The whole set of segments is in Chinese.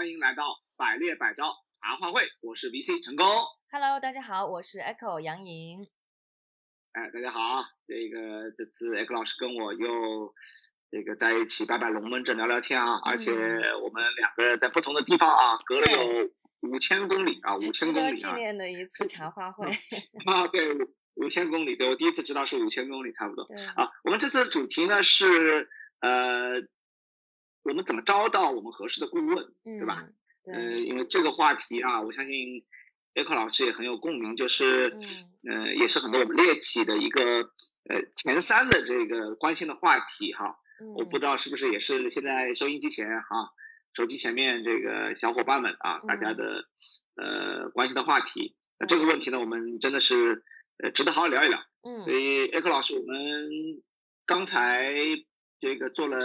欢迎来到百列百招茶话会，我是 VC 成功。Hello，大家好，我是 Echo 杨莹。哎，大家好，这个这次 Echo 老师跟我又这个在一起摆摆龙门阵聊聊天啊，而且我们两个在不同的地方啊，隔了有五千公里啊，五 千公里啊，纪念的一次茶话会。啊，对，五五千公里，对我第一次知道是五千公里差不多。啊，我们这次的主题呢是呃，我们怎么招到我们合适的顾问，对吧？嗯？呃，因为这个话题啊，我相信 Echo 老师也很有共鸣，就是嗯呃，也是很多我们猎奇的一个呃前三的这个关心的话题哈。嗯，我不知道是不是也是现在收音机前哈、手机前面这个小伙伴们啊，大家的呃关心的话题。那这个问题呢，我们真的是呃值得好好聊一聊。嗯所以 Echo 老师，我们刚才这个做了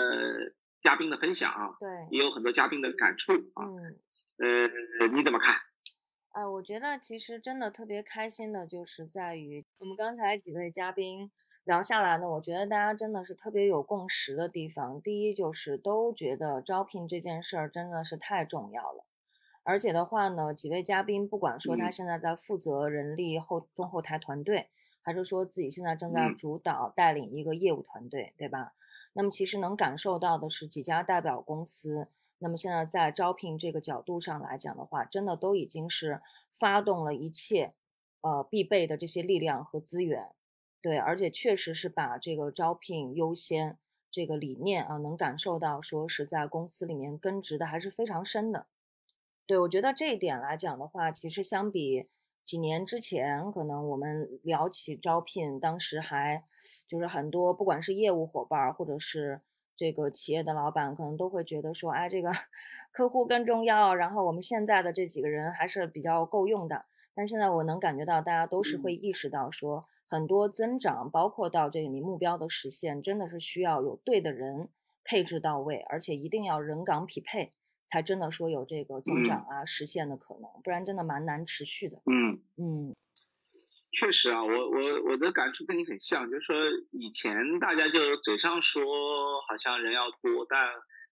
嘉宾的分享啊，对，也有很多嘉宾的感触啊。嗯。呃，你怎么看？哎，我觉得其实真的特别开心的，就是在于我们刚才几位嘉宾聊下来呢，我觉得大家真的是特别有共识的地方。第一就是都觉得招聘这件事儿真的是太重要了，而且的话呢，几位嘉宾不管说他嗯现在在负责人力后中后台团队，还是说自己现在正在嗯主导带领一个业务团队，对吧？那么其实能感受到的是几家代表公司。那么现在在招聘这个角度上来讲的话，真的都已经是发动了一切呃必备的这些力量和资源，对，而且确实是把这个招聘优先这个理念啊，能感受到说是在公司里面根植的还是非常深的。对，我觉得这一点来讲的话，其实相比几年之前，可能我们聊起招聘，当时还就是很多不管是业务伙伴儿，或者是这个企业的老板，可能都会觉得说，哎，这个 客户更重要，然后我们现在的这几个人还是比较够用的。但现在我能感觉到，大家都是会意识到说，很多增长，包括到这个你目标的实现，真的是需要有对的人配置到位，而且一定要人岗匹配。才真的说有这个增长啊、实现的可能，不然真的蛮难持续的。嗯，嗯确实啊，我我我的感触跟你很像，就是说以前大家就嘴上说好像人要多，但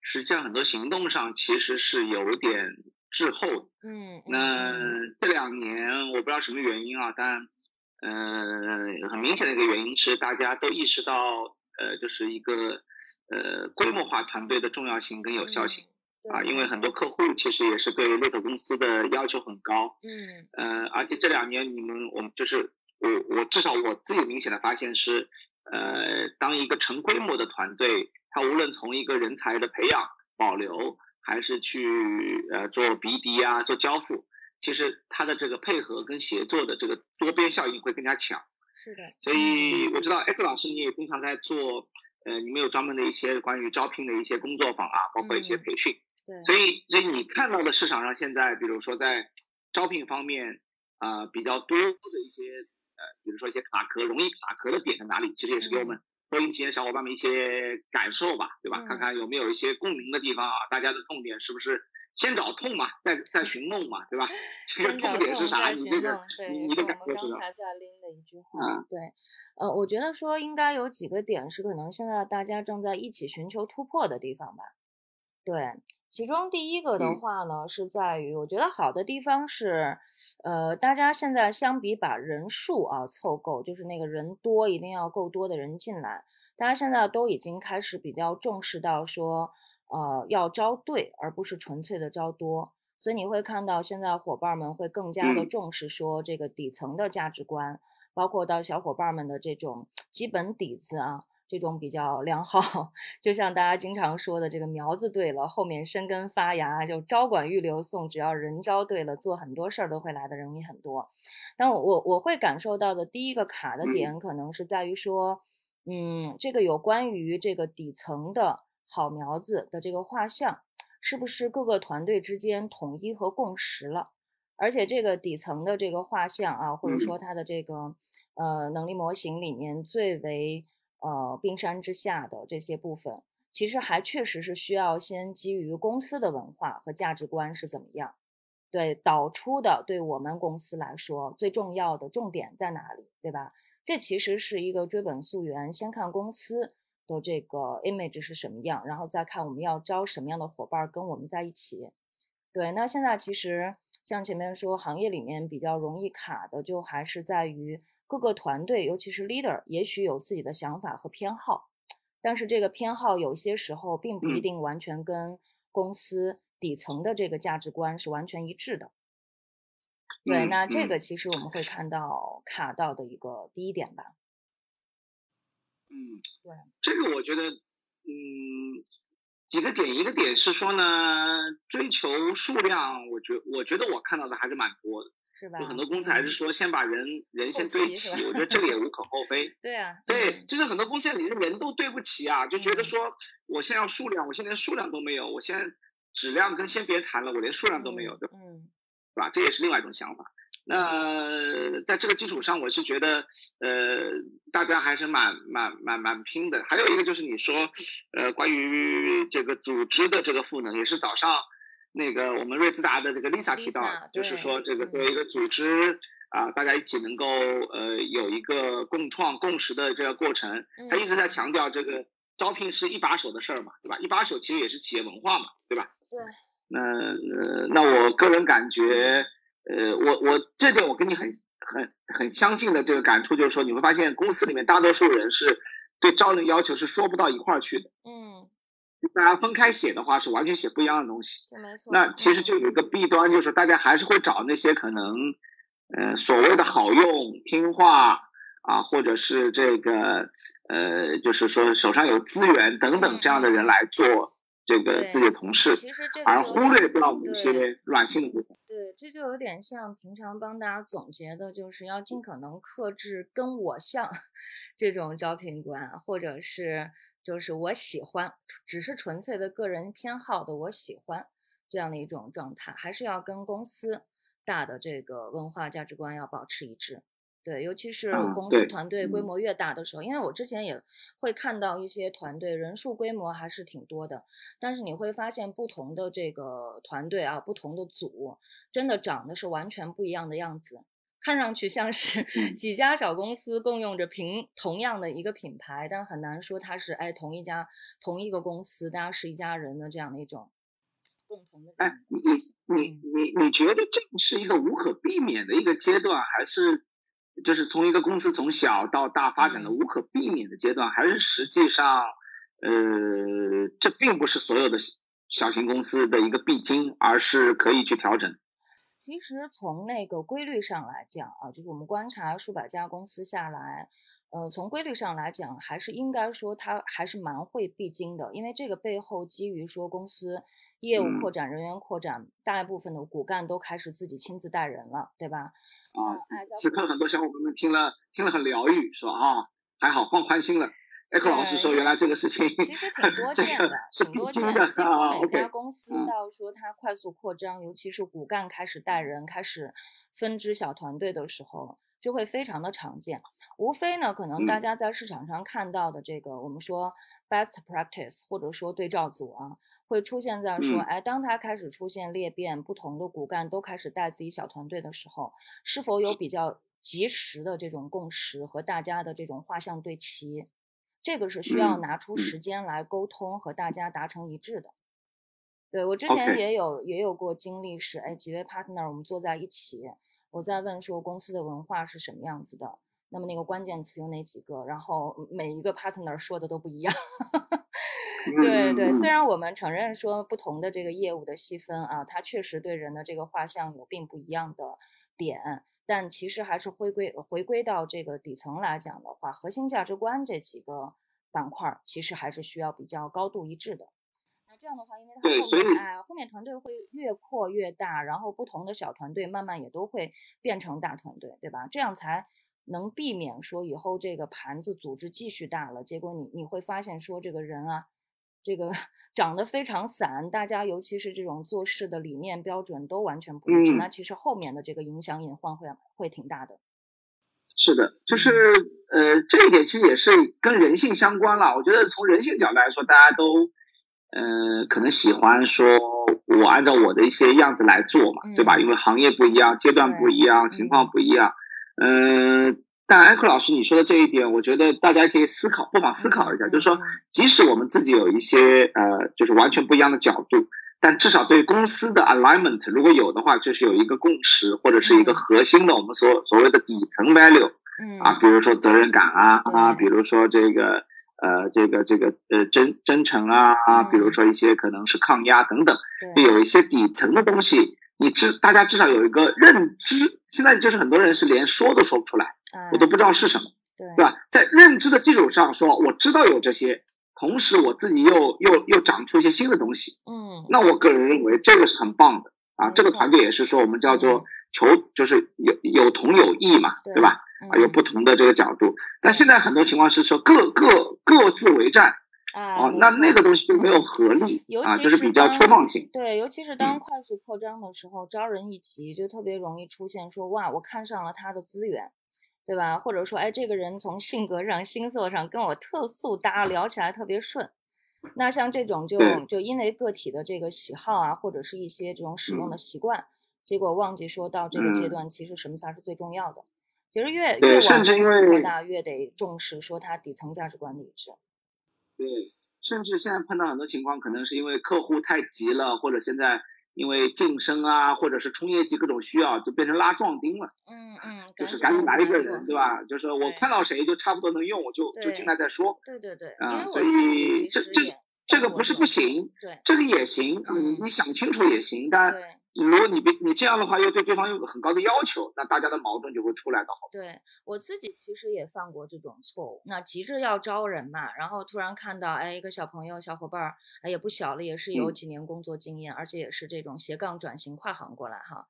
实际上很多行动上其实是有点滞后的。嗯，那嗯这两年我不知道什么原因啊，但呃，很明显的一个原因是大家都意识到，呃，就是一个呃规模化团队的重要性跟有效性。啊，因为很多客户其实也是对猎头公司的要求很高，嗯呃，而且这两年你们我们就是我我至少我自己明显的发现是，呃，当一个成规模的团队，它无论从一个人才的培养、保留，还是去呃做 BD 啊、做交付，其实它的这个配合跟协作的这个多边效应会更加强。是的，所以我知道艾克老师你也经常在做，呃，你们有专门的一些关于招聘的一些工作坊啊，包括一些嗯培训。对，所以，所以你看到的市场上现在，比如说在招聘方面，啊、比较多的一些呃，比如说一些卡壳、容易卡壳的点在哪里？其实也是给我们播音机的小伙伴们一些感受吧，对吧？嗯看看有没有一些共鸣的地方啊，大家的痛点是不是先找痛嘛，再再 寻梦嘛，对吧？这个痛点是啥？你这个你的感受是吧？们刚才在拎的一句话。嗯对，呃，我觉得说应该有几个点是可能现在大家正在一起寻求突破的地方吧。对，其中第一个的嗯话呢，是在于我觉得好的地方是，呃，大家现在相比把人数啊凑够，就是那个人多，一定要够多的人进来，大家现在都已经开始比较重视到说，呃，要招对，而不是纯粹的招多。所以你会看到现在伙伴们会更加的嗯重视说这个底层的价值观，包括到小伙伴们的这种基本底子啊，这种比较良好。就像大家经常说的，这个苗子对了，后面生根发芽，就招管预留送，只要人招对了，做很多事儿都会来的容易很多。但我我我会感受到的第一个卡的点，可能是在于说，嗯，这个有关于这个底层的好苗子的这个画像，是不是各个团队之间统一和共识了？而且这个底层的这个画像啊，或者说它的这个呃能力模型里面最为呃冰山之下的这些部分，其实还确实是需要先基于公司的文化和价值观是怎么样，对导出的对我们公司来说最重要的重点在哪里，对吧？这其实是一个追本溯源，先看公司的这个 image 是什么样，然后再看我们要招什么样的伙伴跟我们在一起。对，那现在其实像前面说，行业里面比较容易卡的，就还是在于各个团队，尤其是 leader，也许有自己的想法和偏好，但是这个偏好有些时候并不一定完全跟公司底层的这个价值观是完全一致的。对，那这个其实我们会看到卡到的一个第一点吧。嗯，对，这个我觉得，嗯。几个点，一个点是说呢，追求数量，我觉我觉得我看到的还是蛮多的，是吧？就很多公司还是说先把人人先对齐，我觉得这个也无 可厚非。对啊，对，就是很多公司连人都对不齐啊，就觉得说我现在要数量，我现在连数量都没有，我现在质量跟先别谈了，我连数量都没有，对吧？嗯，是吧？这也是另外一种想法。那在这个基础上，我是觉得，呃，大家还是蛮蛮蛮蛮拼的。还有一个就是你说，呃，关于这个组织的这个赋能，也是早上那个我们瑞兹达的这个 Lisa 提到，就是说这个作为一个组织啊，大家一起能够呃有一个共创共识的这个过程。他一直在强调这个招聘是一把手的事儿嘛，对吧？一把手其实也是企业文化嘛，对吧？对。那呃，那我个人感觉。呃，我我这点我跟你很很很相近的这个感触，就是说你会发现公司里面大多数人是对招人要求是说不到一块儿去的。嗯，大家分开写的话是完全写不一样的东西。没错。那其实就有一个弊端，就是大家还是会找那些可能，呃，所谓的好用、听话啊，或者是这个呃，就是说手上有资源等等这样的人来做。这个自己的同事，而忽略掉一些软性的部分。对，这就有点像平常帮大家总结的，就是要尽可能克制跟我像 这种招聘官，或者是就是我喜欢，只是纯粹的个人偏好的我喜欢这样的一种状态，还是要跟公司大的这个文化价值观要保持一致。对，尤其是公司团队规模越大的时候，因为我之前也会看到一些团队人数规模还是挺多的，但是你会发现不同的这个团队啊，不同的组，真的长得是完全不一样的样子，看上去像是 几家小公司共用着平同样的一个品牌，但很难说它是哎同一家同一个公司，大家是一家人的这样的一种共同的。哎，你你你你觉得这是一个无可避免的一个阶段，还是？就是从一个公司从小到大发展的无可避免的阶段，还是实际上，呃，这并不是所有的小型公司的一个必经，而是可以去调整。其实从那个规律上来讲啊，就是我们观察数百家公司下来，呃，从规律上来讲，还是应该说它还是蛮会必经的，因为这个背后基于说公司业务扩展、人员扩展，大部分的骨干都开始自己亲自带人了，对吧？啊，此刻很多小伙伴们听了听了很疗愈，是吧？啊，还好放宽心了。Echo 老师说，原来这个事情其实挺 多见的，挺多见的。每家公司到说它快速扩张，尤其是骨干开始带人、开始分支小团队的时候，就会非常的常见。无非呢，可能大家在市场上看到的这个，我们说 best practice，或者说对照组啊。会出现在说，哎，当他开始出现裂变，不同的骨干都开始带自己小团队的时候，是否有比较及时的这种共识和大家的这种画像对齐？这个是需要拿出时间来沟通和大家达成一致的。对我之前也有也有过经历是，哎，几位 partner 我们坐在一起，我在问说公司的文化是什么样子的，那么那个关键词有哪几个，然后每一个 partner 说的都不一样。对对，虽然我们承认说不同的这个业务的细分啊，它确实对人的这个画像有并不一样的点，但其实还是回归回归到这个底层来讲的话，核心价值观这几个板块其实还是需要比较高度一致的。那这样的话，因为它后面哎，后面团队会越扩越大，然后不同的小团队慢慢也都会变成大团队，对吧？这样才能避免说以后这个盘子组织继续大了，结果你你会发现说这个人啊。这个长得非常散，大家尤其是这种做事的理念标准都完全不一致，那其实后面的这个影响隐患会会挺大的。是的，就是呃，这一点其实也是跟人性相关了。我觉得从人性角度来说，大家都呃可能喜欢说我按照我的一些样子来做嘛，对吧？因为行业不一样，阶段不一样，情况不一样，嗯。但艾克老师你说的这一点，我觉得大家可以思考，不妨思考一下，就是说，即使我们自己有一些呃，就是完全不一样的角度，但至少对公司的 alignment 如果有的话，就是有一个共识或者是一个核心的我们所所谓的底层 value，嗯。啊，比如说责任感啊啊，比如说这个呃这个这个呃真真诚啊啊，嗯。比如说一些可能是抗压等等，就有一些底层的东西，你至大家至少有一个认知。现在就是很多人是连说都说不出来，哎我都不知道是什么，对对吧？在认知的基础上说，我知道有这些，同时我自己又又又长出一些新的东西，嗯那我个人认为这个是很棒的啊。这个团队也是说我们叫嗯做求，就是有有同有异嘛，对对吧？啊，有嗯不同的这个角度。但现在很多情况是说各各各自为战啊哦，那那个东西就没有合力啊，尤其就是比较当粗放型。对，尤其是当嗯快速扩张的时候，招人一急，就特别容易出现说哇，我看上了他的资源，对吧？或者说，哎，这个人从性格上、星座上跟我特速搭，聊起来特别顺。那像这种就就因为个体的这个喜好啊，或者是一些这种使用的习惯，结果忘记说到这个阶嗯段，其实什么才是最重要的？其实越越往甚至因公司扩大，越得重视说它底层价值观的一致。对，甚至现在碰到很多情况，可能是因为客户太急了，或者现在因为晋升啊，或者是冲业绩各种需要，就变成拉壮丁了。嗯嗯，就是赶紧来一个人，对吧？就是我看到谁就差不多能用，我就就进来再说。对对对，啊所以这这这个不是不行，对这个也行，你嗯你想清楚也行。但对如果你别你这样的话，又对对方有很高的要求，那大家的矛盾就会出来的。好，对，我自己其实也犯过这种错误。那急着要招人嘛，然后突然看到，哎，一个小朋友、小伙伴儿，哎，也不小了，也是有嗯几年工作经验，而且也是这种斜杠转型跨行过来哈。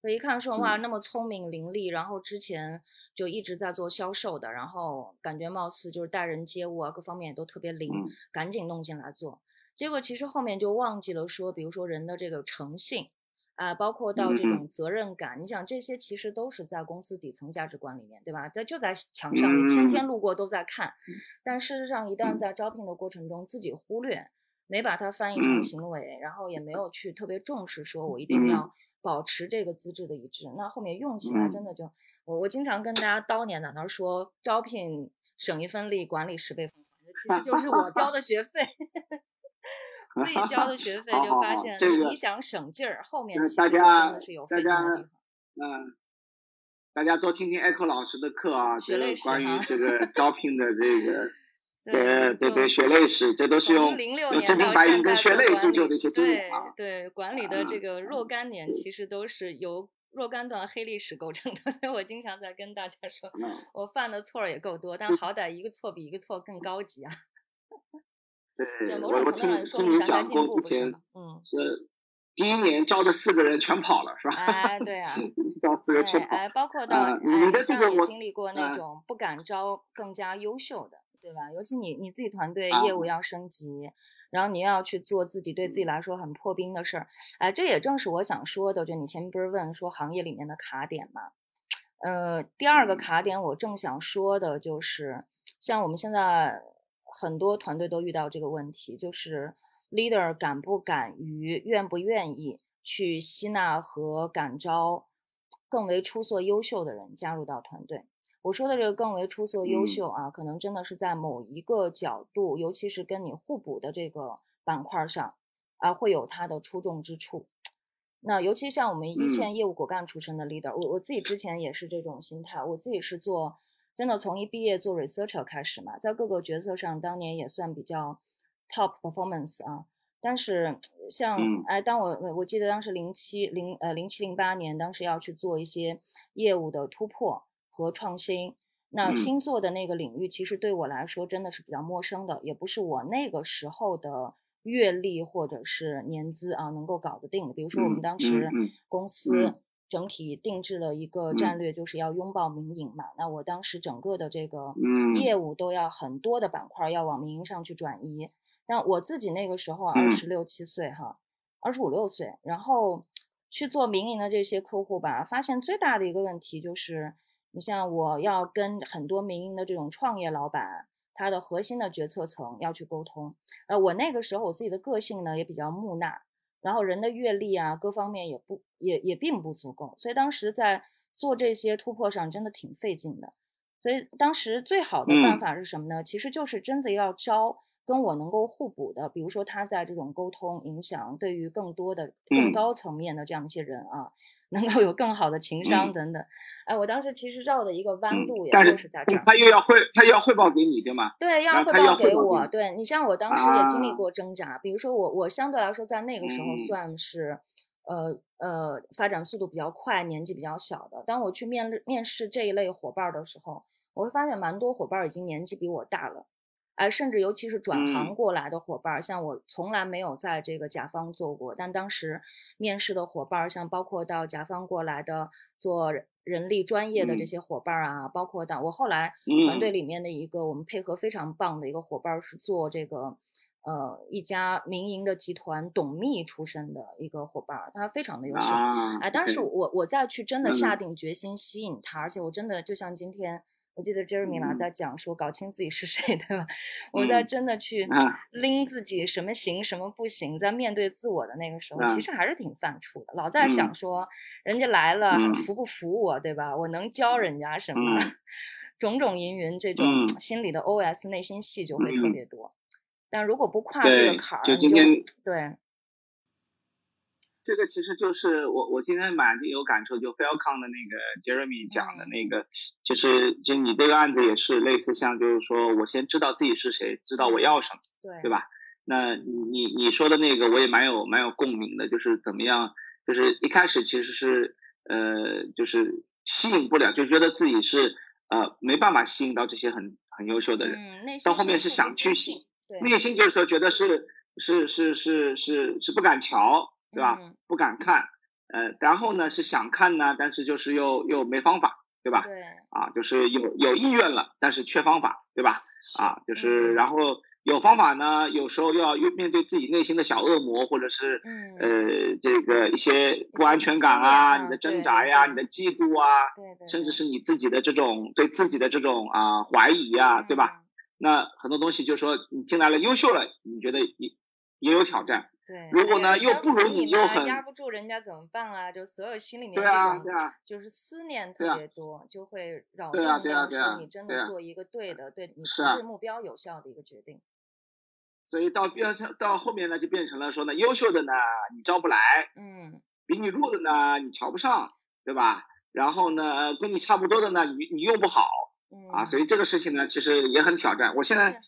我一看说哇，嗯那么聪明伶俐，然后之前就一直在做销售的，然后感觉貌似就是待人接物啊，各方面也都特别灵，嗯赶紧弄进来做。结果其实后面就忘记了说，比如说人的这个诚信。啊、包括到这嗯种责任感，你想这些其实都是在公司底层价值观里面，对吧？在就在墙上，你天天。嗯路过都在看，但事实上一旦嗯。在招聘的过程中自己忽略，没把它翻译成嗯。行为，然后也没有去特别重视，说我一定嗯要。保持这个资质的一致，那后面用起来嗯。真的就，我我经常跟大家叨念在那儿说，招聘省一分力，管理十倍奉还，其实 就是我交的学费。自己交的学费就发现，这个你你想省劲儿，后面其实就大家真的是有大费劲的家地方。嗯，大家多听听 Echo 老师的课啊，血这个泪史关于这个 招聘的这个。对对对对，就血泪史，这都是用真金白银跟血泪铸就的一些经对验啊。对，管理的这啊个若干年其实都是由若干段黑历史构成的。所以我经常在跟大家说，嗯我犯的错儿也够多，但 好歹一个错比一个错更高级啊。对，我我听听您说明大家讲过，进步，之前？嗯，是第一年招的四个人全跑了，是吧？哎，对啊。招四个全跑。包括到啊哎，你的这像也个我经历过那啊种不敢招更加优秀的，对吧？尤其你你自己团队啊业务要升级，然后你又要去做自己对自己来说很破冰的事儿，哎，这也正是我想说的。就你前面不是问说行业里面的卡点嘛？呃，第二个嗯卡点我正想说的就是，像我们现在很多团队都遇到这个问题，就是 leader 敢不敢于、愿不愿意去吸纳和感召更为出色、优秀的人加入到团队。我说的这个更为出色、优嗯秀啊，可能真的是在某一个角度，尤其是跟你互补的这个板块上啊，会有它的出众之处。那尤其像我们一嗯线业务骨干出身的 leader，、我我自己之前也是这种心态，我自己是做真的从一毕业做 researcher 开始嘛，在各个角色上当年也算比较 top performance 啊。但是像嗯哎，当我我我记得当时零七零呃零七零八年，当时要去做一些业务的突破和创新。那嗯新做的那个领域，其实对我来说真的是比较陌生的，也不是我那个时候的阅历或者是年资啊能够搞得定的。比如说我们嗯当时公司嗯整体定制了一个嗯战略，就是要拥抱民营嘛。那我当时整个的这个嗯业务都要很多的板块要往民营上去转移。那我自己那个时候嗯二十六七岁哈，二十五六岁，然后去做民营的这些客户吧，发现最大的一个问题就是，你像我要跟很多民营的这种创业老板，他的核心的决策层要去沟通。呃，我那个时候我自己的个性呢也比较木讷，然后人的阅历啊各方面也不也也并不足够，所以当时在做这些突破上真的挺费劲的。所以当时最好的办嗯法是什么呢？其实就是真的要招跟我能够互补的，比如说他在这种沟通影响，对于更多的更高层面的这样一些人啊，能够有更好的情商等等。哎，我当时其实绕的一个弯路，也就是在这儿。他又要汇，他又要汇报给你，对吗？对，要汇报给我。对你像我当时也经历过挣扎，比如说我我相对来说在那个时候算是，呃呃，发展速度比较快，年纪比较小的。当我去面面试这一类伙伴的时候，我会发现蛮多伙伴已经年纪比我大了。哎，甚至尤其是转行过来的伙伴，像我从来没有在这个甲方做过，但当时面试的伙伴，像包括到甲方过来的做人力专业的这些伙伴啊，包括到我后来团队里面的一个我们配合非常棒的一个伙伴，是做这个呃一家民营的集团董秘出身的一个伙伴，他非常的优秀。哎，当时我我再去真的下定决心吸引他，而且我真的就像今天。我记得 Jeremy 嘛在讲说搞清自己是谁，对吧？我在真的去拎自己什么行什么不行，在面对自我的那个时候，其实还是挺犯怵的，老在想说人家来了服不服我，对吧？我能教人家什么？种种云云，这种心里的 OS 内心戏就会特别多。但如果不跨这个坎儿，就对。这个其实就是我我今天蛮有感触，就 Falcon 的那个 Jeremy 讲的那个，就是就你这个案子也是类似，像就是说我先知道自己是谁，知道我要什么，对对吧？那你你说的那个我也蛮有蛮有共鸣的，就是怎么样，就是一开始其实是呃就是吸引不了，就觉得自己是呃没办法吸引到这些很很优秀的人，到后面是想去吸，内心就是说觉得是是是是是是不敢瞧。对吧？不敢看，呃，然后呢是想看呢，但是就是又又没方法，对吧？对，啊，就是有有意愿了，但是缺方法，对吧？啊，就是然后有方法呢，有时候又要面对自己内心的小恶魔，或者是呃这个一些不安全感啊，你的挣扎呀，你的嫉妒啊，甚至是你自己的这种对自己的这种啊怀疑啊，对吧？那很多东西就是说你进来了优秀了，你觉得也也有挑战。对，如果呢又不如你又很压不住人家怎么办啊？就所有心里面这种就是思念特别多，就会扰动到说你真的做一个对的，对你对目标有效的一个决定。所以到变成到后面呢，就变成了说呢，优秀的呢你招不来，嗯，比你弱的呢你瞧不上，对吧？然后呢跟你差不多的呢你你用不好，啊，所以这个事情呢其实也很挑战。我现在。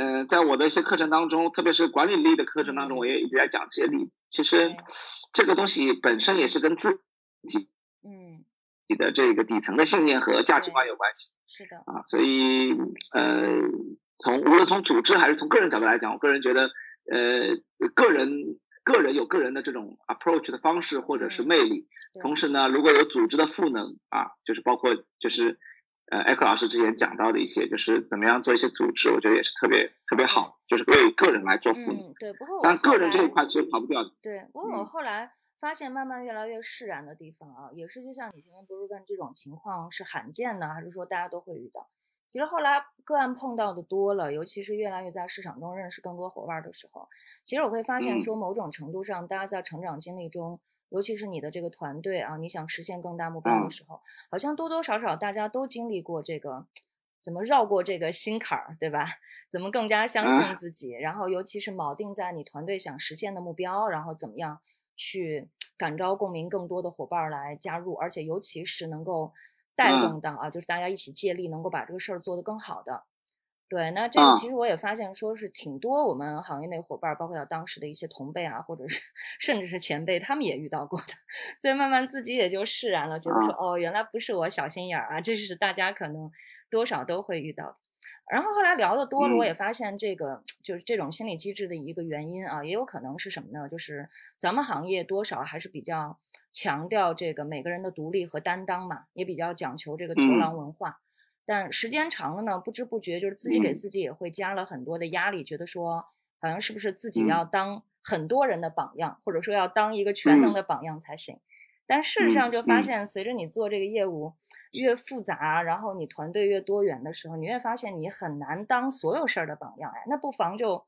嗯，在我的一些课程当中，特别是管理力的课程当中，我也一直在讲这些例子。其实，这个东西本身也是跟自己，嗯，你的这个底层的信念和价值观有关系。是的。啊，所以，呃，从无论从组织还是从个人角度来讲，我个人觉得，呃，个人个人有个人的这种 approach 的方式或者是魅力。同时呢，如果有组织的赋能啊，就是包括就是。呃，艾克老师之前讲到的一些，就是怎么样做一些组织，我觉得也是特别特别好，就是为个人来做服务。对，不过但个人这一块其实逃不掉的。对，不过我后来发现，慢慢越来越释然的地方啊，也是就像你前面不是问这种情况是罕见的，还是说大家都会遇到？其实后来个案碰到的多了，尤其是越来越在市场中认识更多伙伴的时候，其实我会发现说，某种程度上，大家在成长经历中。尤其是你的这个团队啊，你想实现更大目标的时候，好像多多少少大家都经历过这个，怎么绕过这个心坎儿，对吧？怎么更加相信自己？然后，尤其是铆定在你团队想实现的目标，然后怎么样去感召共鸣更多的伙伴来加入，而且尤其是能够带动到啊，就是大家一起借力，能够把这个事儿做得更好的。对，那这个其实我也发现，说是挺多我们行业内伙伴，包括到当时的一些同辈啊，或者是甚至是前辈，他们也遇到过的，所以慢慢自己也就释然了，觉得说哦，原来不是我小心眼儿啊，这是大家可能多少都会遇到的。然后后来聊的多了，我也发现这个就是这种心理机制的一个原因啊，也有可能是什么呢？就是咱们行业多少还是比较强调这个每个人的独立和担当嘛，也比较讲求这个头狼文化。但时间长了呢，不知不觉就是自己给自己也会加了很多的压力，觉得说好像是不是自己要当很多人的榜样，或者说要当一个全能的榜样才行。但事实上就发现，随着你做这个业务越复杂，然后你团队越多元的时候，你越发现你很难当所有事儿的榜样哎。那不妨就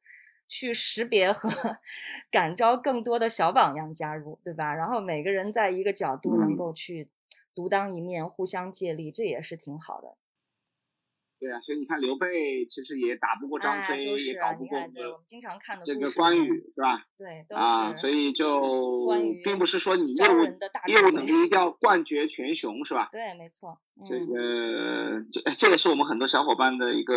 去识别和 感召更多的小榜样加入，对吧？然后每个人在一个角度能够去独当一面，互相借力，这也是挺好的。对啊，所以你看刘备其实也打不过张飞，也搞不过我们经常看的这个关羽，是吧？对，啊，所以就并不是说你业务业务能力一定要 冠绝全雄，是吧？对，没错。这个这这也是我们很多小伙伴的一个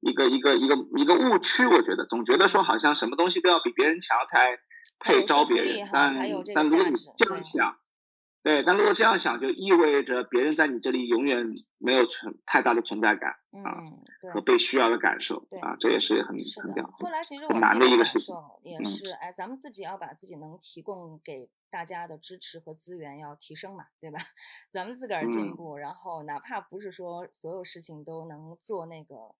一个一个一个一个误区，我觉得总觉得说好像什么东西都要比别人强才配招别人，但但如果你这样想。对，但如果这样想，就意味着别人在你这里永远没有存太大的存在感啊，和被需要的感受啊，这也是很很屌。后来其实我难的一个事情也是，哎，咱们自己要把自己能提供给大家的支持和资源要提升嘛，对吧？咱们自个儿进步，然后哪怕不是说所有事情都能做那个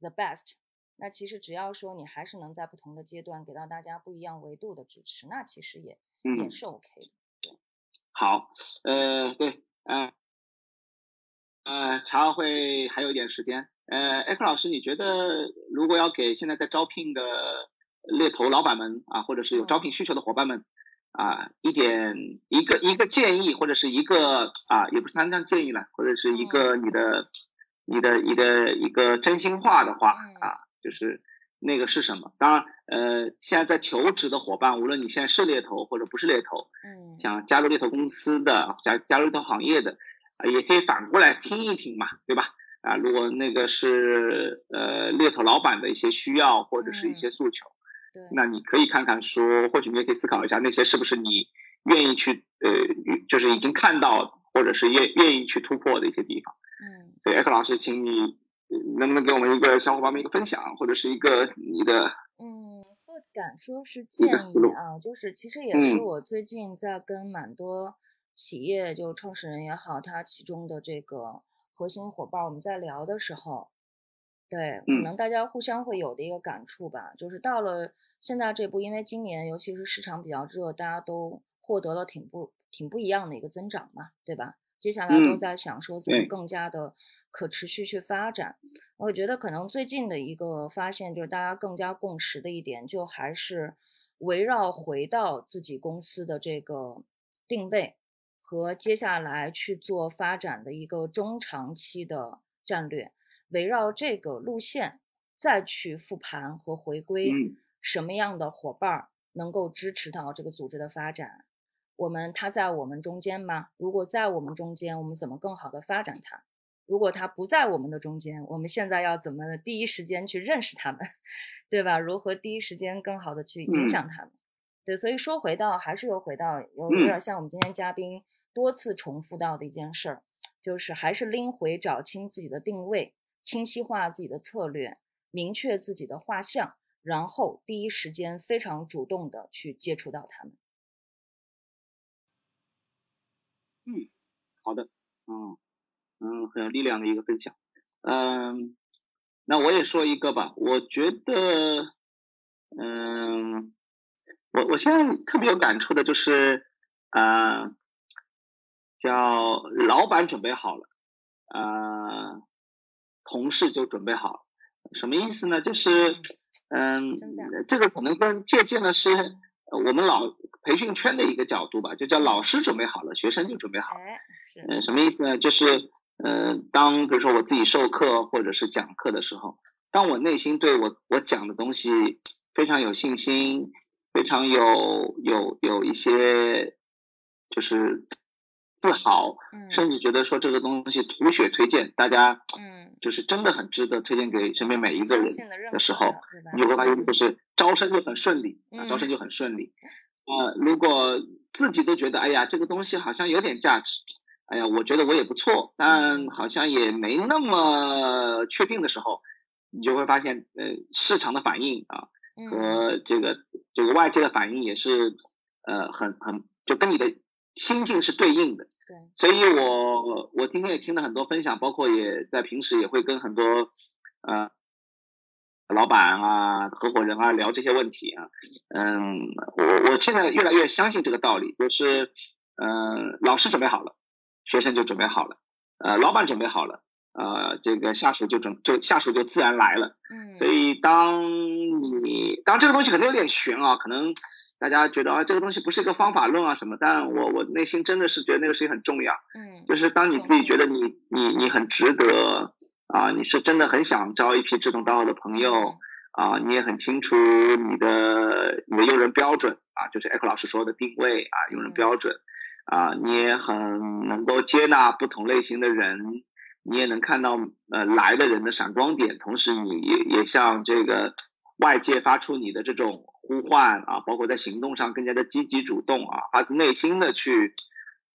the best，那其实只要说你还是能在不同的阶段给到大家不一样维度的支持，那其实也也是 OK 的。好，呃，对，呃，呃，茶话会还有一点时间，呃，艾克老师，你觉得如果要给现在在招聘的猎头老板们啊，或者是有招聘需求的伙伴们啊，一点一个一个建议，或者是一个啊，也不是单单建议了，或者是一个你的你的你的一个真心话的话啊，就是。那个是什么？当然，呃，现在在求职的伙伴，无论你现在是猎头或者不是猎头，嗯，想加入猎头公司的，加加入猎头行业的，啊，也可以反过来听一听嘛，对吧？啊，如果那个是呃猎头老板的一些需要或者是一些诉求，对，那你可以看看说，或许你也可以思考一下，那些是不是你愿意去呃，就是已经看到或者是愿愿意去突破的一些地方。嗯，对，艾克老师，请你。能不能给我们一个小伙伴们一个分享，或者是一个你的？嗯，不敢说是建议啊，就是其实也是我最近在跟蛮多企业，就创始人也好，他其中的这个核心伙伴，我们在聊的时候，对，可能大家互相会有的一个感触吧，就是到了现在这步，因为今年尤其是市场比较热，大家都获得了挺不挺不一样的一个增长嘛，对吧？接下来都在想说怎么更加的。可持续去发展，我觉得可能最近的一个发现就是大家更加共识的一点，就还是围绕回到自己公司的这个定位和接下来去做发展的一个中长期的战略，围绕这个路线再去复盘和回归，什么样的伙伴能够支持到这个组织的发展？我们他在我们中间吗？如果在我们中间，我们怎么更好的发展它？如果他不在我们的中间，我们现在要怎么第一时间去认识他们，对吧？如何第一时间更好的去影响他们？对，所以说回到还是又回到有有点像我们今天嘉宾多次重复到的一件事儿，就是还是拎回找清自己的定位，清晰化自己的策略，明确自己的画像，然后第一时间非常主动的去接触到他们。嗯，好的，嗯。嗯，很有力量的一个分享。嗯，那我也说一个吧。我觉得，嗯，我我现在特别有感触的就是，啊，叫老板准备好了，啊，同事就准备好了。什么意思呢？就是，嗯，这个可能跟借鉴的是我们老培训圈的一个角度吧，就叫老师准备好了，学生就准备好了。嗯，什么意思呢？就是。呃，当比如说我自己授课或者是讲课的时候，当我内心对我我讲的东西非常有信心，非常有有有一些就是自豪，甚至觉得说这个东西吐血推荐大家，嗯，就是真的很值得推荐给身边每一个人的时候，你会发现就是招生就很顺利啊，招生就很顺利。呃，如果自己都觉得哎呀，这个东西好像有点价值。哎呀，我觉得我也不错，但好像也没那么确定的时候，你就会发现，呃，市场的反应啊，和这个这个外界的反应也是，呃，很很就跟你的心境是对应的。对，所以我我今天也听了很多分享，包括也在平时也会跟很多呃老板啊、合伙人啊聊这些问题啊。嗯，我我现在越来越相信这个道理，就是嗯，老师准备好了。学生就准备好了，呃，老板准备好了，呃，这个下属就准就下属就自然来了。嗯，所以当你当这个东西可能有点悬啊，可能大家觉得啊，这个东西不是一个方法论啊什么，但我我内心真的是觉得那个事情很重要。嗯，就是当你自己觉得你你你很值得啊，你是真的很想招一批志同道合的朋友啊，你也很清楚你的你的用人标准啊，就是艾克老师说的定位啊，用人标准啊，你也很能够接纳不同类型的人，你也能看到呃来的人的闪光点，同时你也也向这个外界发出你的这种呼唤啊，包括在行动上更加的积极主动啊，发自内心的去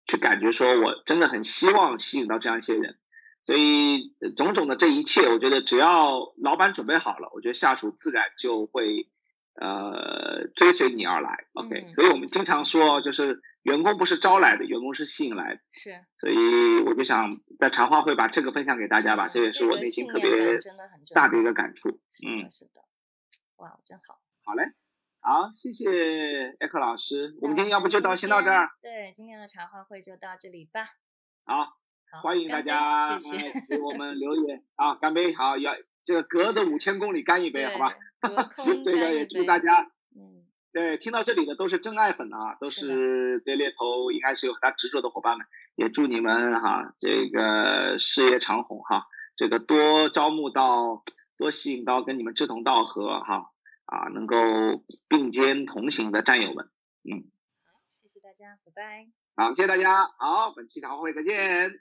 去感觉说我真的很希望吸引到这样一些人。所以种种的这一切，我觉得只要老板准备好了，我觉得下属自然就会呃追随你而来。OK，所以我们经常说，就是员工不是招来的，员工是吸引来的。是。所以我就想在茶话会把这个分享给大家吧，这也是我内心特别大的一个感触。嗯，是的。哇，真好。好嘞，好，谢谢艾克老师。我们今天要不就到先到这儿。对，今天的茶话会就到这里吧。好。欢迎大家给我们留言啊！干杯！好，要这个隔的五千公里干一杯，好吧？这个也祝大家，嗯，对，听到这里的都是真爱粉啊，都是对猎头应该是有很大执着的伙伴们，也祝你们哈，这个事业长虹哈，这个多招募到，多吸引到跟你们志同道合哈啊，能够并肩同行的战友们，嗯，好，谢谢大家，拜拜。好，谢谢大家，好，本期茶话会再见。